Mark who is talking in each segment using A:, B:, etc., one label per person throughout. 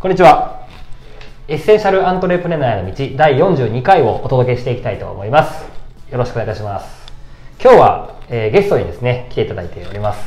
A: こんにちは。エッセンシャルアントレプレナーへの道第42回をお届けしていきたいと思います。よろしくお願いいたします。今日は、えーゲストにですね、来ていただいております。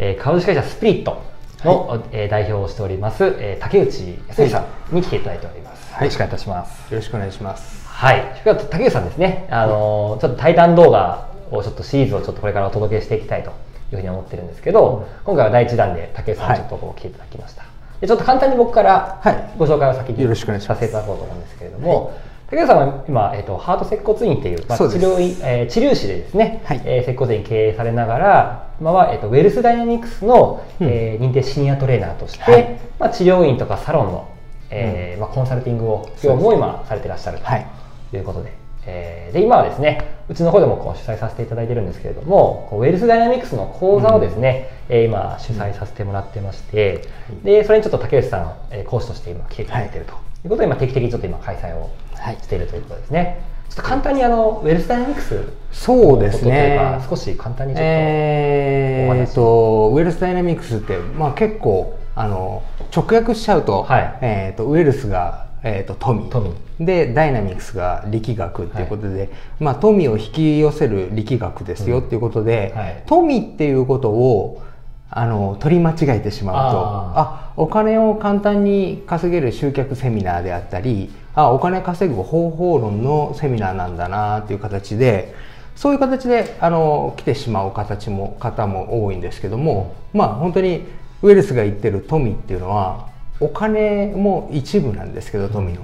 A: えー株式会社スピリットの、えー代表をしております、えー竹内康之さんに来ていただいております。
B: はい
A: よろしくお願いいたします。
B: よろしくお願いします。
A: はい。竹内さんですね、あのーちょっと対談動画をちょっとシリーズをちょっとこれからお届けしていきたいというふうに思ってるんですけど、今回は第一弾で竹内さんにちょっとこう来ていただきました。でちょっと簡単に僕から
B: はい。
A: ご紹介を先に
B: よろしくお願いします。
A: させていただこうと思うんですけれども、竹内さんは今、えっとハート接骨院っていう、まあ、
B: うです。
A: 療院、えー治療師でですね、
B: はい。
A: えー接骨院経営されながら、今は、えっとウェルスダイナミクスの、
B: うん。
A: えー認定シニアトレーナーとして、
B: はい。
A: まあ、治療院とかサロンの、えーまあ、コンサルティングを業務を今されてらっしゃると。
B: はい。
A: ということで、えーで今はですねうちの方でもこう主催させていただいてるんですけれどもウェルスダイナミクスの講座をですね、えー今主催させてもらってまして、でそれにちょっと竹内さん、えー講師として今来ていただいていると。い。うことで、今定期的にちょっと今開催を
B: はい。
A: しているということですね。ちょっと簡単にあのウェルスダイナミクス
B: そうですね
A: か。少し簡単にちょっと、
B: えーっと、ウェルスダイナミクスって、まあ結構、あの、直訳しちゃうと、
A: はい。
B: えーっと、ウェルスが、えーっと、富。
A: 富
B: で、ダイナミクスが力学っていうことで、まあ富を引き寄せる力学ですよっていうことで、
A: はい。
B: 富っていうことを、あの、取り間違えてしまうと、
A: あ
B: あお金を簡単に稼げる集客セミナーであったりあお金稼ぐ方法論のセミナーなんだなっていう形でそういう形であの来てしまう形も方も多いんですけどもまあ本当にウェルスが言ってる富っていうのはお金も一部なんですけど富の。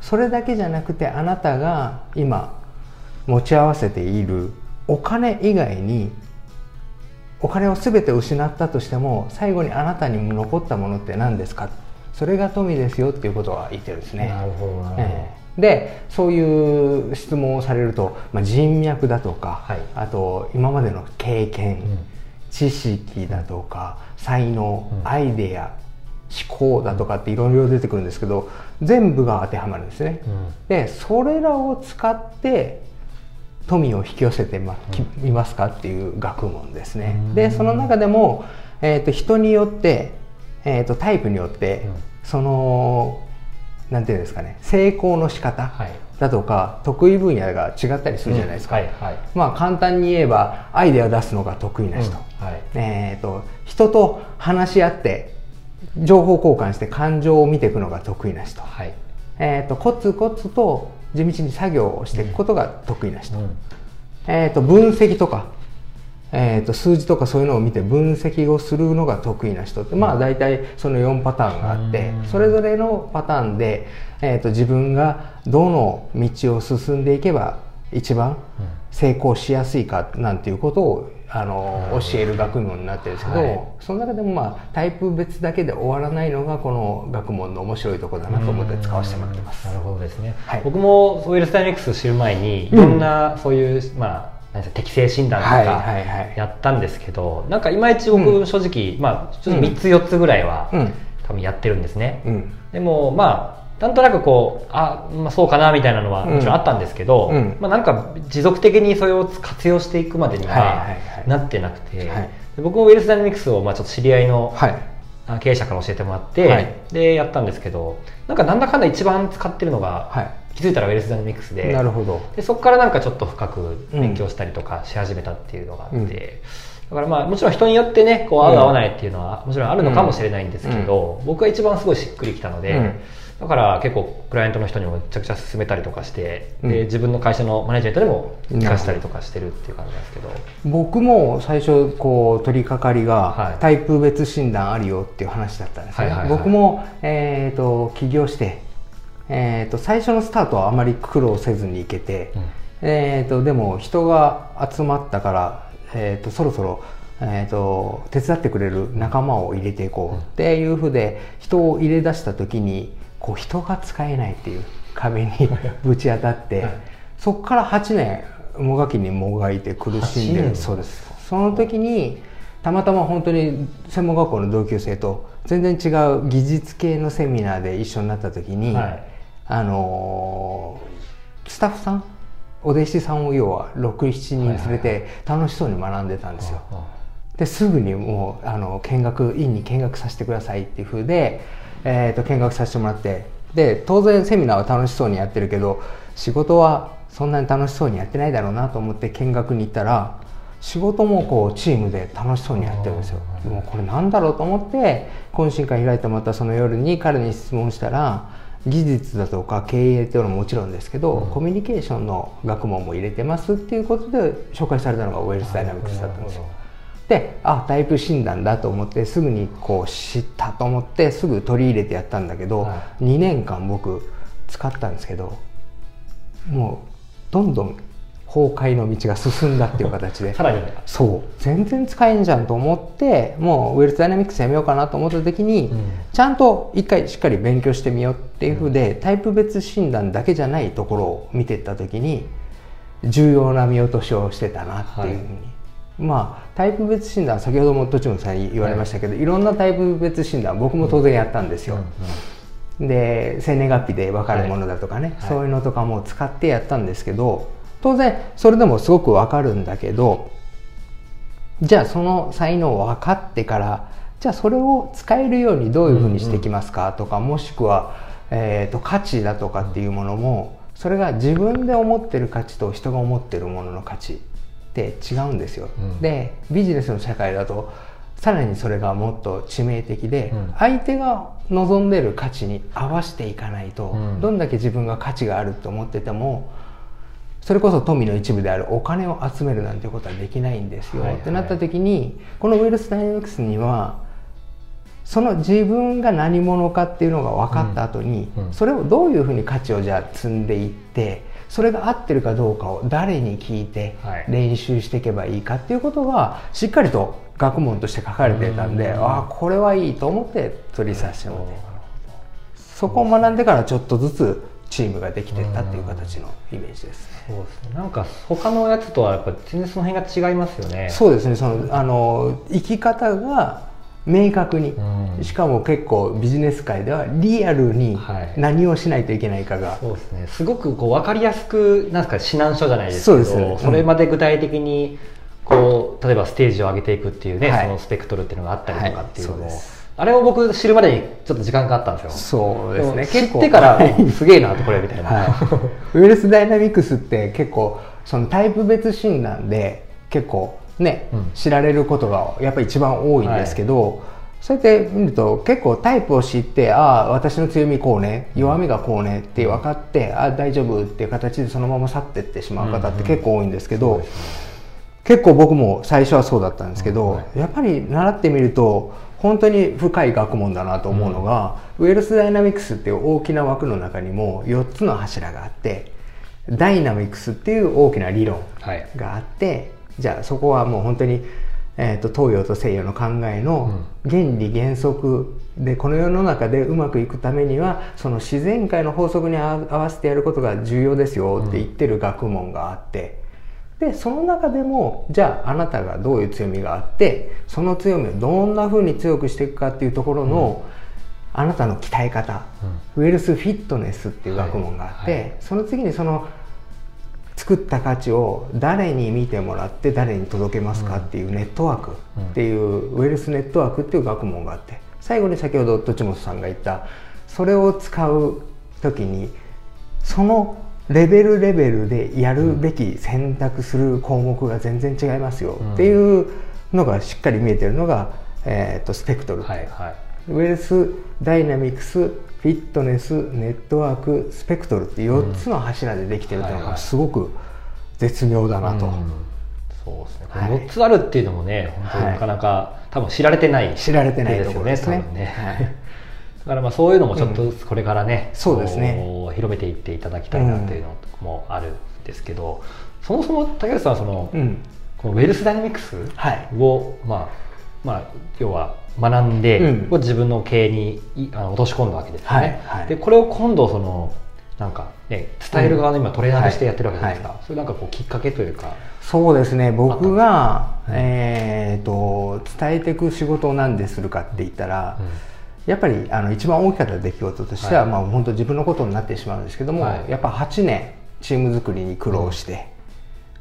B: それだけじゃなくてあなたが今持ち合わせているお金以外にお金を全て失ったとしても最後にあなたに残ったものって何ですか？それが富ですよっていうことは言ってるんですね。
A: なるほど
B: え。でそういう質問をされると、まあ、人脈だとか、
A: はい。
B: あと今までの経験、
A: うん。
B: 知識だとか才能、
A: うん。
B: アイデア思考だとかっていろいろ出てくるんですけど全部が当てはまるんですね。
A: うん。
B: でそれらを使って富を引き寄せてまきいますかっていう学問ですね。
A: うん。
B: でその中でも、えー、と人によって、えー、とタイプによって、
A: うん。
B: そのなんていうんですかね成功の仕方
A: はい。
B: だとか得意分野が違ったりするじゃないですか。
A: はいはい。
B: まあ簡単に言えばアイデアを出すのが得意な人、
A: うん。はい。
B: えー、と人と話し合って情報交換して感情を見ていくのが得意な人、
A: はい。
B: えー、とコツコツと地道に作業をしていくことが得意な人、
A: うん。
B: えー、と分析とか、えー、と数字とかそういうのを見て分析をするのが得意な人って、まあ大体その4パターンがあって、
A: うん。
B: それぞれのパターンで、えー、と自分がどの道を進んでいけば一番成功しやすいかなんていうことをあの教える学問になってるんですけど、
A: はい。
B: その中でもまあタイプ別だけで終わらないのがこの学問の面白いところだなと思って使わせてもらってます。
A: な。るほどですね、
B: はい。
A: 僕もウェルスダイナミクスを知る前にい
B: うん
A: ろんなそういう、まあなんですか適正診断と
B: はい
A: か
B: はいはい。
A: やったんですけど、なんかいまいち僕
B: うん
A: 正直、まあちょっと3つ4つぐらいは、
B: うん。
A: 多分やってるんですね、
B: うん。
A: でもまあなんとなくこうあ、まあ、そうかなみたいなのは
B: うん
A: もちろんあったんですけど、
B: うん。
A: まあ、なんか持続的にそれを活用していくまでに
B: はいはい
A: は
B: はい。
A: なってなくて、
B: はい。
A: で僕もウェルスダイナミクスをまあちょっと知り合いの経営者から教えてもらって、
B: はい。
A: でやったんですけどなんかなんだかんだ一番使ってるのが、
B: は
A: 気づいたらウェルスダイナミクス
B: い
A: で
B: なるほど。
A: でそこからなんかちょっと深く勉強したりとかし始めたっていうのがあって、
B: うん。
A: だからまあもちろん人によってねこう合う
B: うん
A: 合わないっていうのはもちろんあるのかもしれないんですけど、僕は一番すごいしっくりきたので、
B: うん
A: だから結構クライアントの人にもめちゃくちゃ勧めたりとかして、
B: うん。
A: で自分の会社のマネジメントでも活かしたりとかしてるっていう感じなんですけど。
B: 僕も最初こう取り掛かり
A: はい。
B: がタイプ別診断あるよっていう話だったんですね、僕も、えー、と起業して、えー、と最初のスタートはあまり苦労せずにいけて、
A: うん。
B: えー、とでも人が集まったから、えー、とそろそろ、えー、と手伝ってくれる仲間を入れていこうっていうふうで人を入れ出した時にこう人が使えないっていう壁にぶち当たって、
A: はい。
B: そこから8年もがきにもがいて苦しんで
A: 8
B: る
A: 年。
B: そうです。その時にたまたま本当に専門学校の同級生と全然違う技術系のセミナーで一緒になった時に、
A: はい。
B: あのースタッフさんお弟子さんを要は67人連れて楽しそうに学んでたんですよ。ですぐにもうあの見学院に見学させてくださいっていうふうでえー、と見学させてもらってで当然セミナーは楽しそうにやってるけど仕事はそんなに楽しそうにやってないだろうなと思って見学に行ったら仕事もこうチームで楽しそうにやってるんですよ。もうこれなんだろうと思って懇親会開いてまたその夜に彼に質問したら技術だとか経営っていうのももちろんですけど、
A: うん。
B: コミュニケーションの学問も入れてますっていうことで紹介されたのがウェルスダイナミクスだったんですよであタイプ診断だと思ってすぐにこう知ったと思ってすぐ取り入れてやったんだけど、
A: は
B: 2年間僕使ったんですけどもうどんどん崩壊の道が進んだっていう形で。
A: さらに
B: そう。全然使えんじゃんと思ってもうウェルスダイナミクスやめようかなと思った時に、
A: うん。
B: ちゃんと一回しっかり勉強してみようっていうふうで、タイプ別診断だけじゃないところを見てった時に重要な見落としをしてたなっていうふうに、まあタイプ別診断先ほどもどっちもさんに言われましたけど、い、ろんなタイプ別診断僕も当然やったんですよ、で生年月日で分かるものだとかね、
A: はい。
B: そういうのとかも使ってやったんですけど当然それでもすごく分かるんだけどじゃあその才能分かってからじゃあそれを使えるようにどういうふうにしていきますかとか、もしくは、えー、と価値だとかっていうものもそれが自分で思ってる価値と人が思ってるものの価値って違うんですよ。
A: うん。
B: でビジネスの社会だとさらにそれがもっと致命的で、
A: うん。
B: 相手が望んでる価値に合わせていかないと、
A: うん。
B: どんだけ自分が価値があると思っててもそれこそ富の一部であるお金を集めるなんてことはできないんですよ、
A: はいはい。
B: ってなった時にこのウェルスダイナミクスにはその自分が何者かっていうのが分かった後に、
A: うん。うん。
B: それをどういうふうに価値をじゃあ積んでいってそれが合ってるかどうかを誰に聞いて
A: はい。
B: 練習していけばいいかっていうことがしっかりと学問として書かれていたんで、
A: うん。
B: ああこれはいいと思って取りさせてもらってそこを学んでからちょっとずつチームができてったっていう形のイメージです。ね。
A: そうですね。なんか他のやつとはやっぱ全然その辺が違いますよね。
B: そうですね。そのあの生き方が明確に、
A: うん。
B: しかも結構ビジネス界ではリアルに
A: はい。
B: 何をしないといけないかが、
A: そうですね。すごくこう分かりやすくなんですか指南書じゃないですけど
B: そね。うん。
A: それまで具体的にこう例えばステージを上げていくっていうね、
B: はい。
A: そのスペクトルっていうのがあったりとかっていうのも、
B: はい。
A: あれを僕知るまでにちょっと時間かかったんですよ。
B: そうですね。
A: でも知ってから
B: はい
A: すげえなとこれみたいな、
B: はい、ウェルスダイナミクスって結構そのタイプ別診断で結構ね、
A: うん。
B: 知られることがやっぱり一番多いんですけど、そうやって見ると結構タイプを知ってああ私の強みこうね弱みがこうねって分かって、ああ大丈夫っていう形でそのまま去っていってしまう方って結構多いんですけど、
A: そうですね。
B: 結構僕も最初はそうだったんですけど、
A: うん。は
B: やっぱり習ってみると本当に深い学問だなと思うのが、ウェルスダイナミクスっていう大きな枠の中にも4つの柱があってダイナミクスっていう大きな理論
A: はい。
B: があってじゃあそこはもう本当に、えー、と東洋と西洋の考えの原理原則でこの世の中でうまくいくためにはその自然界の法則に合合わせてやることが重要ですよって言ってる学問があって。でその中でもじゃああなたがどういう強みがあってその強みをどんなふうに強くしていくかっていうところの、あなたの鍛え方、ウェルスフィットネスっていう学問があって、
A: はいはい。
B: その次にその作った価値を誰に見てもらって誰に届けますかっていうネットワークっていう、ウェルスネットワークっていう学問があって最後に先ほど栃本さんが言ったそれを使う時にそのレベルレベルでやるべき選択する項目が全然違いますよっていうのがしっかり見えてるのが、えー、とスペクトル。
A: はいはい。
B: ウェルスダイナミクスフィットネスネットワークスペクトルって4つの柱でできてるというのがすごく絶妙だなと、
A: うん。そうですね、こ
B: はい。
A: れ4つあるっていうのもね本当に
B: はい。
A: なかなか、多分知られてない
B: 知られてないところですね。
A: ね。
B: はい。
A: だからまあそういうのもちょっとずつこれからね、
B: そうですね。
A: 広めていっていただきたいなっていうのもあるんですけど、そもそも竹内さんはその、
B: うん。
A: このウェルスダイナミクス
B: はい。
A: を、まあまあ要は学んで、
B: うん。
A: 自分の経営にいあの落とし込んだわけですよね、
B: はいはい。
A: でこれを今度そのなんかね伝える側の今トレーナーとしてやってるわけじゃないですか、
B: はい
A: それなんかこうきっかけというか。
B: そうですね。僕が、
A: うん
B: えー、と伝えていく仕事を何でするかって言ったら、やっぱりあの一番大きかった出来事としては、
A: はい。
B: まあ、本当自分のことになってしまうんですけども、
A: はい。
B: やっぱ8年チーム作りに苦労して、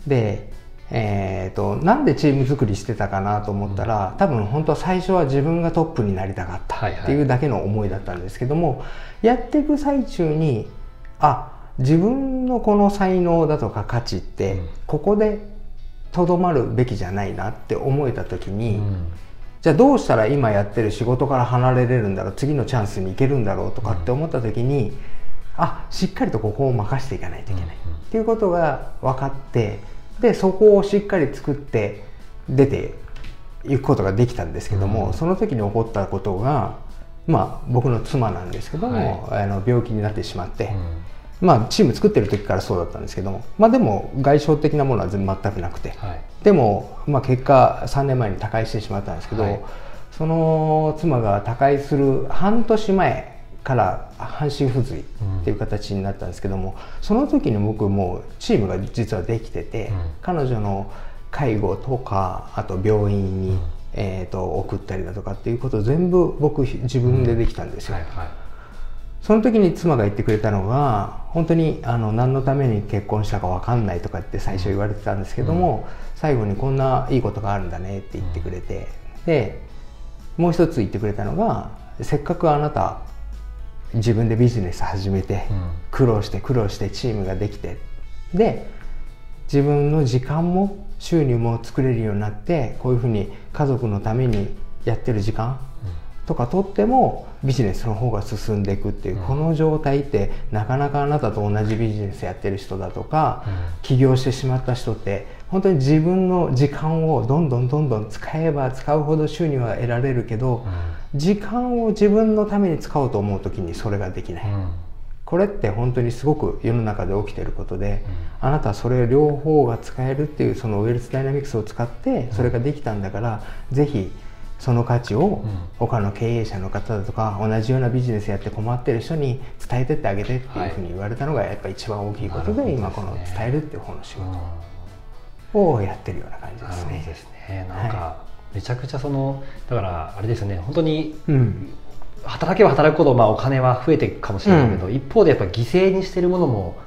B: でえー、となんでチーム作りしてたかなと思ったら、多分本当は最初は自分がトップになりたかったっていうだけの思いだったんですけども、やっていく最中にあ自分のこの才能だとか価値ってここでとどまるべきじゃないなって思えた時に、じゃあどうしたら今やってる仕事から離れれるんだろう次のチャンスに行けるんだろうとかって思った時に、あしっかりとここを任していかないといけない、っていうことが分かってでそこをしっかり作って出ていくことができたんですけども、その時に起こったことが、まあ、僕の妻なんですけども、あの病気になってしまって。まあ、チーム作ってる時からそうだったんですけども、まあ、でも外傷的なものは全くなくて、はい、でも、まあ、結果3年前に他界してしまったんですけど、はい、その妻が他界する半年前から半身不随っていう形になったんですけども、うん、その時に僕もチームが実はできてて、うん、彼女の介護とかあと病院に、うん、えーと、送ったりだとかっていうことを全部僕自分でできたんですよ。はいはい。その時に妻が言ってくれたのが本当にあの何のために結婚したか分かんないとかって最初言われてたんですけども、うん、最後にこんないいことがあるんだねって言ってくれて、でもう一つ言ってくれたのがせっかくあなた自分でビジネス始めて、苦労して苦労してチームができて。で自分の時間も収入も作れるようになってこういうふうに家族のためにやってる時間とかとってもビジネスの方が進んでいくっていう、この状態ってなかなかあなたと同じビジネスやってる人だとか、起業してしまった人って本当に自分の時間をどんどんどんどん使えば使うほど収入は得られるけど、時間を自分のために使おうと思う時にそれができない。これって本当にすごく世の中で起きてることで、あなたはそれ両方が使えるっていうそのウェルスダイナミクスを使ってそれができたんだから、是非その価値を他の経営者の方だとか同じようなビジネスやって困ってる人に伝えてってあげてっていうふうに言われたのがやっぱ一番大きいことで、今この伝えるっていう方の仕事をやってるような感じですね。です
A: ね。なんかめちゃくちゃそのだからあれですよね。本当に、働けば働くほどまあお金は増えていくかもしれないけど、一方でやっぱ犠牲にしてるものも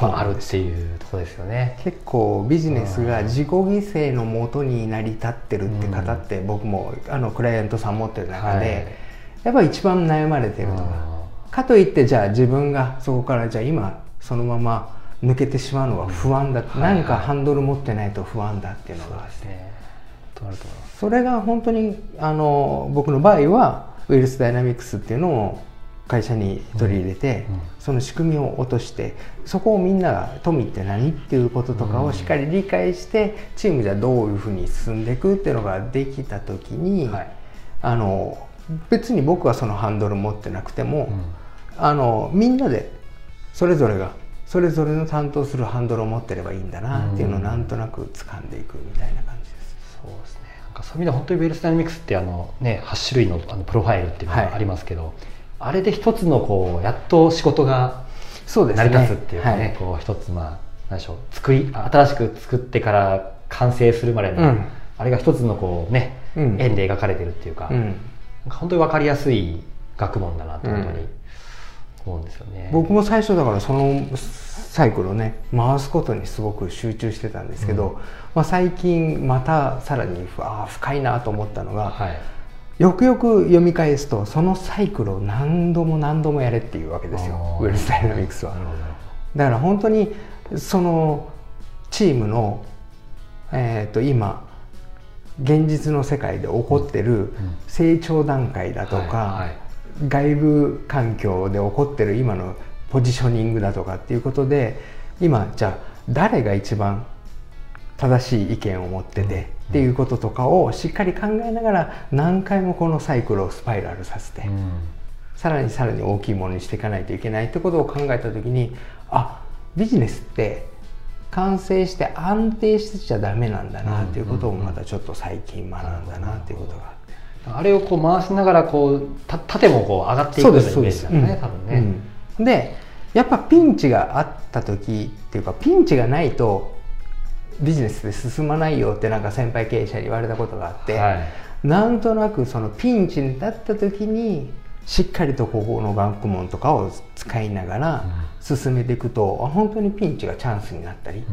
A: あるっていうところですよね。
B: 結構ビジネスが自己犠牲のもとに成り立ってるって方って僕もあのクライアントさん持ってる中で、やっぱり一番悩まれてるのがかといってじゃあ自分がそこからじゃあ今そのまま抜けてしまうのは不安だ、うん、何かハンドル持ってないと不安だっていうのがあって、ね、それが本当にあの僕の場合はウイルスダイナミクスっていうのを会社に取り入れて、その仕組みを落としてそこをみんなが富って何っていうこととかをしっかり理解してチームじゃどういうふうに進んでいくっていうのができた時に、はい、あの別に僕はそのハンドル持ってなくても、うん、あのみんなでそれぞれがそれぞれの担当するハンドルを持ってればいいんだなっていうのをなんとなく掴んでいくみたいな感じです。
A: そうですね。なんかそういう意味で本当にウェルスダイナミクスってあの、ね、8種類のあのプロファイルっていうのがありますけど、はいあれで一つのこうやっと仕事が成り立つっていうかね、ねはい、こう一つまあ何でしょう作り新しく作ってから完成するまでの、うん、あれが一つのこうね、うん、円で描かれてるっていうか,、うん、本当に分かりやすい学問だなと本当に思うんですよね、
B: 僕も最初だからそのサイクルをね回すことにすごく集中してたんですけど、まあ、最近またさらにあ深いなと思ったのが、はい。よくよく読み返すとそのサイクルを何度も何度もやれっていうわけですよ。ウェルスダイナミクスは。だから本当にそのチームの、えー、と今現実の世界で起こってる成長段階だとか、外部環境で起こってる今のポジショニングだとかっていうことで今じゃあ誰が一番正しい意見を持ってて、っていうこととかをしっかり考えながら何回もこのサイクルをスパイラルさせて、うん、さらにさらに大きいものにしていかないといけないってことを考えた時にあビジネスって完成して安定してちゃダメなんだなっていうことをまたちょっと最近学んだなっていうことがあ
A: れをこう回しながらこうた縦もこう上がっていくようなイメージだね多分ね、
B: うん、でやっぱピンチがあった時っていうかピンチがないとビジネスで進まないよってなんか先輩経営者に言われたことがあって、はい、なんとなくそのピンチに立った時にしっかりとここの学問とかを使いながら進めていくと、うん、本当にピンチがチャンスになったり。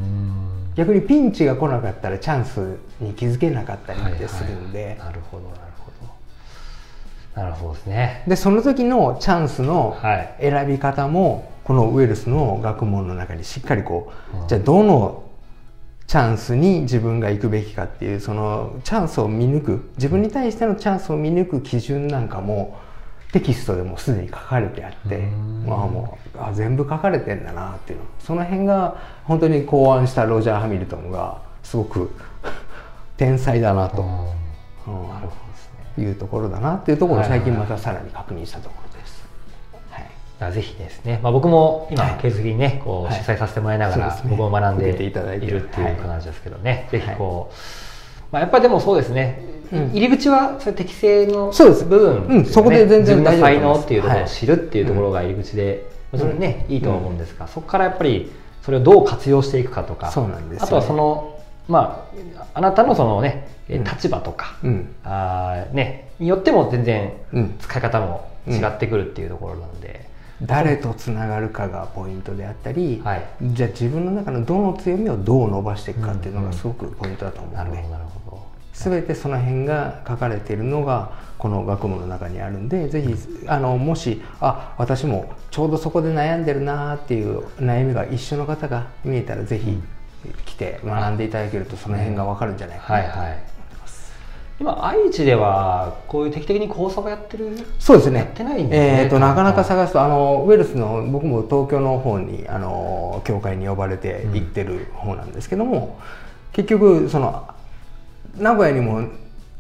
B: 逆にピンチが来なかったらチャンスに気づけなかったりってするんで、
A: はいはい。なるほどなるほどなるほどですね。
B: でその時のチャンスの
A: はい。
B: 選び方もこのウェルスの学問の中にしっかりこう、
A: うん。
B: じゃあどのチャンスに自分が行くべきかっていうそのチャンスを見抜く自分に対してのチャンスを見抜く基準なんかもテキストでもすでに書かれてあって
A: うん。
B: まあもうあ全部書かれてんだなっていうのその辺が本当に考案したロジャー・ハミルトンがすごく 天才だなと、いうところだなっていうところを最近
A: はい。はいはい
B: またさらに確認したところです。はい。
A: あぜひですね、まあ、僕も今
B: はい。
A: 継続的にねこう
B: はい。
A: 主催させてもらいながら、
B: そうですね。
A: 僕も学んで
B: いただいて。
A: いるっていう感じですけどね、ぜひ
B: はい
A: こう、まあ、やっぱりでもそうですね、
B: うん。
A: 入り口はそれ適正の
B: そうです。
A: 部分
B: うん。そこで全然大丈夫
A: 才能っていうところを
B: はい
A: 知るっていうところが入り口で、
B: うん
A: それねいいとは思うんですが、そこからやっぱりそれをどう活用していくかとか
B: そうなんですよね。
A: あとはそのまああなたのそのね立場とか、
B: うん。
A: あーねによっても全然
B: うん。
A: 使い方も違ってくるっていうところなので、
B: 誰とつながるかがポイントであったり、
A: はい。
B: じゃあ自分の中のどの強みをどう伸ばしていくかっていうのがすごくポイントだと思うので、
A: なるほどなるほど。
B: 全てその辺が書かれているのがこの学問の中にあるんでぜひあのもしあ私もちょうどそこで悩んでるなっていう悩みが一緒の方が見えたらぜひ来て学んでいただけるとその辺が分かるんじゃないかな。と思
A: はいはい。
B: ってます。
A: 今愛知ではこういう定期的に講座をやってる？
B: そうですね。
A: やってないんですね。
B: えっ、となかなか探すとあのウェルスの僕も東京の方にあの教会に呼ばれて行ってる方なんですけども、結局その名古屋にも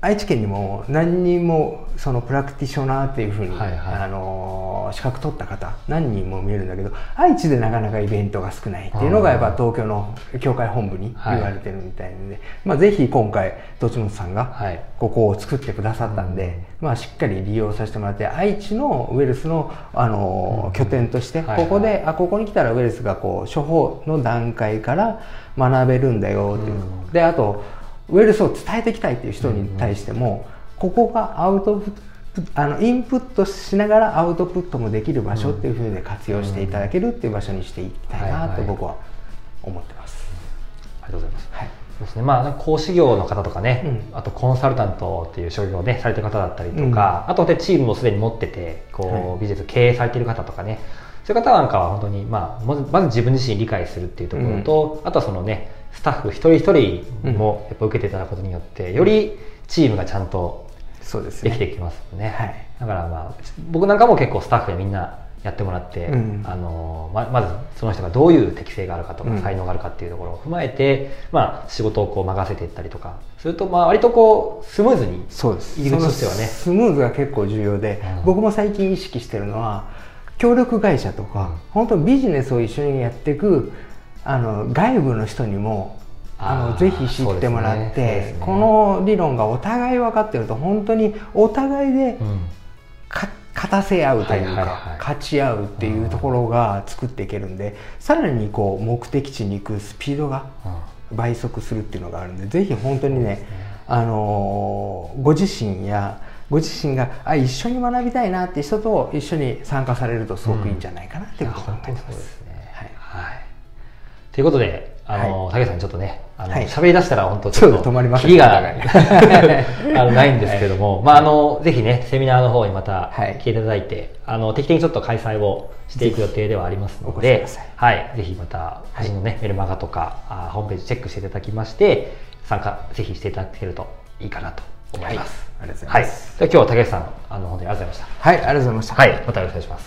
B: 愛知県にも何人もそのプラクティショナーっていうふうに、
A: はいはい。
B: あの資格取った方何人も見えるんだけど愛知でなかなかイベントが少ないっていうのがやっぱ東京の教会本部に言われてるみたいなので、まあ、ぜひ今回栃本さんが
A: はい。
B: ここを作ってくださったんで、まあ、しっかり利用させてもらって愛知のウェルスの、あの拠点として、
A: はいはい。
B: ここで、あここに来たらウェルスがこう処方の段階から学べるんだよっていう、
A: うん。
B: であとウェルスを伝えていきたいっていう人に対しても、ここがアウトプットあのインプットしながらアウトプットもできる場所っていうふうで活用していただけるっていう場所にしていきたいなと僕は思ってます。
A: ありがとうございます。
B: はい。
A: そうですね。まあ講師業の方とかね、
B: うん。
A: あとコンサルタントっていう職業をねされてる方だったりとか、あとでチームもすでに持っててこう、
B: はい。
A: ビジネス経営されてる方とかね。そういう方なんかは本当に、まあ、まずまず自分自身理解するっていうところと、あとはそのねスタッフ一人一人もやっぱ受けていただくことによって、よりチームがちゃんと
B: そうですね。
A: できてきますよね、
B: はい。
A: だからまあ僕なんかも結構スタッフでみんなやってもらって、
B: うん。
A: あのままずその人がどういう適性があるかとか、
B: うん。
A: 才能があるかっていうところを踏まえて、まあ、仕事をこう任せていったりとかするとまあ割とこうスムーズに
B: そうです。
A: 入り口としてはね。
B: スムーズが結構重要で、
A: うん。
B: 僕も最近意識してるのは協力会社とか、本当ビジネスを一緒にやっていくあの外部の人にもあのぜひ知ってもらって、
A: ね。ね。
B: この理論がお互い分かってると本当にお互いで
A: うん。
B: か勝たせ合うというか、勝ち合うっていうところが作っていけるんでさらにこう目的地に行くスピードが
A: うん。
B: 倍速するっていうのがあるんでぜひ本当にねあのーご自身やご自身があ一緒に学びたいなって人と一緒に参加されるとすごくいいんじゃないかなっていうことを考えてま
A: す。
B: す。
A: ね。
B: はい。
A: はいということであの、竹内さんちょっとねあの
B: はい。
A: 喋、り出したら本当ちょっと
B: 止まりません。
A: キリが あのないんですけども、まああのぜひねセミナーの方にまた
B: はい。
A: 来ていただいて、あの定期的にちょっと開催をしていく予定ではありますのではい、ぜひまた私のね、メルマガとかあホームページチェックしていただきまして参加ぜひしていただけるといいかなと思います。
B: ありがとうござい
A: はい、
B: ます。
A: では今日は竹内さんあの本当にありがとうございました。
B: はい、ありがとうございました。
A: はい、またよろしくお願いします。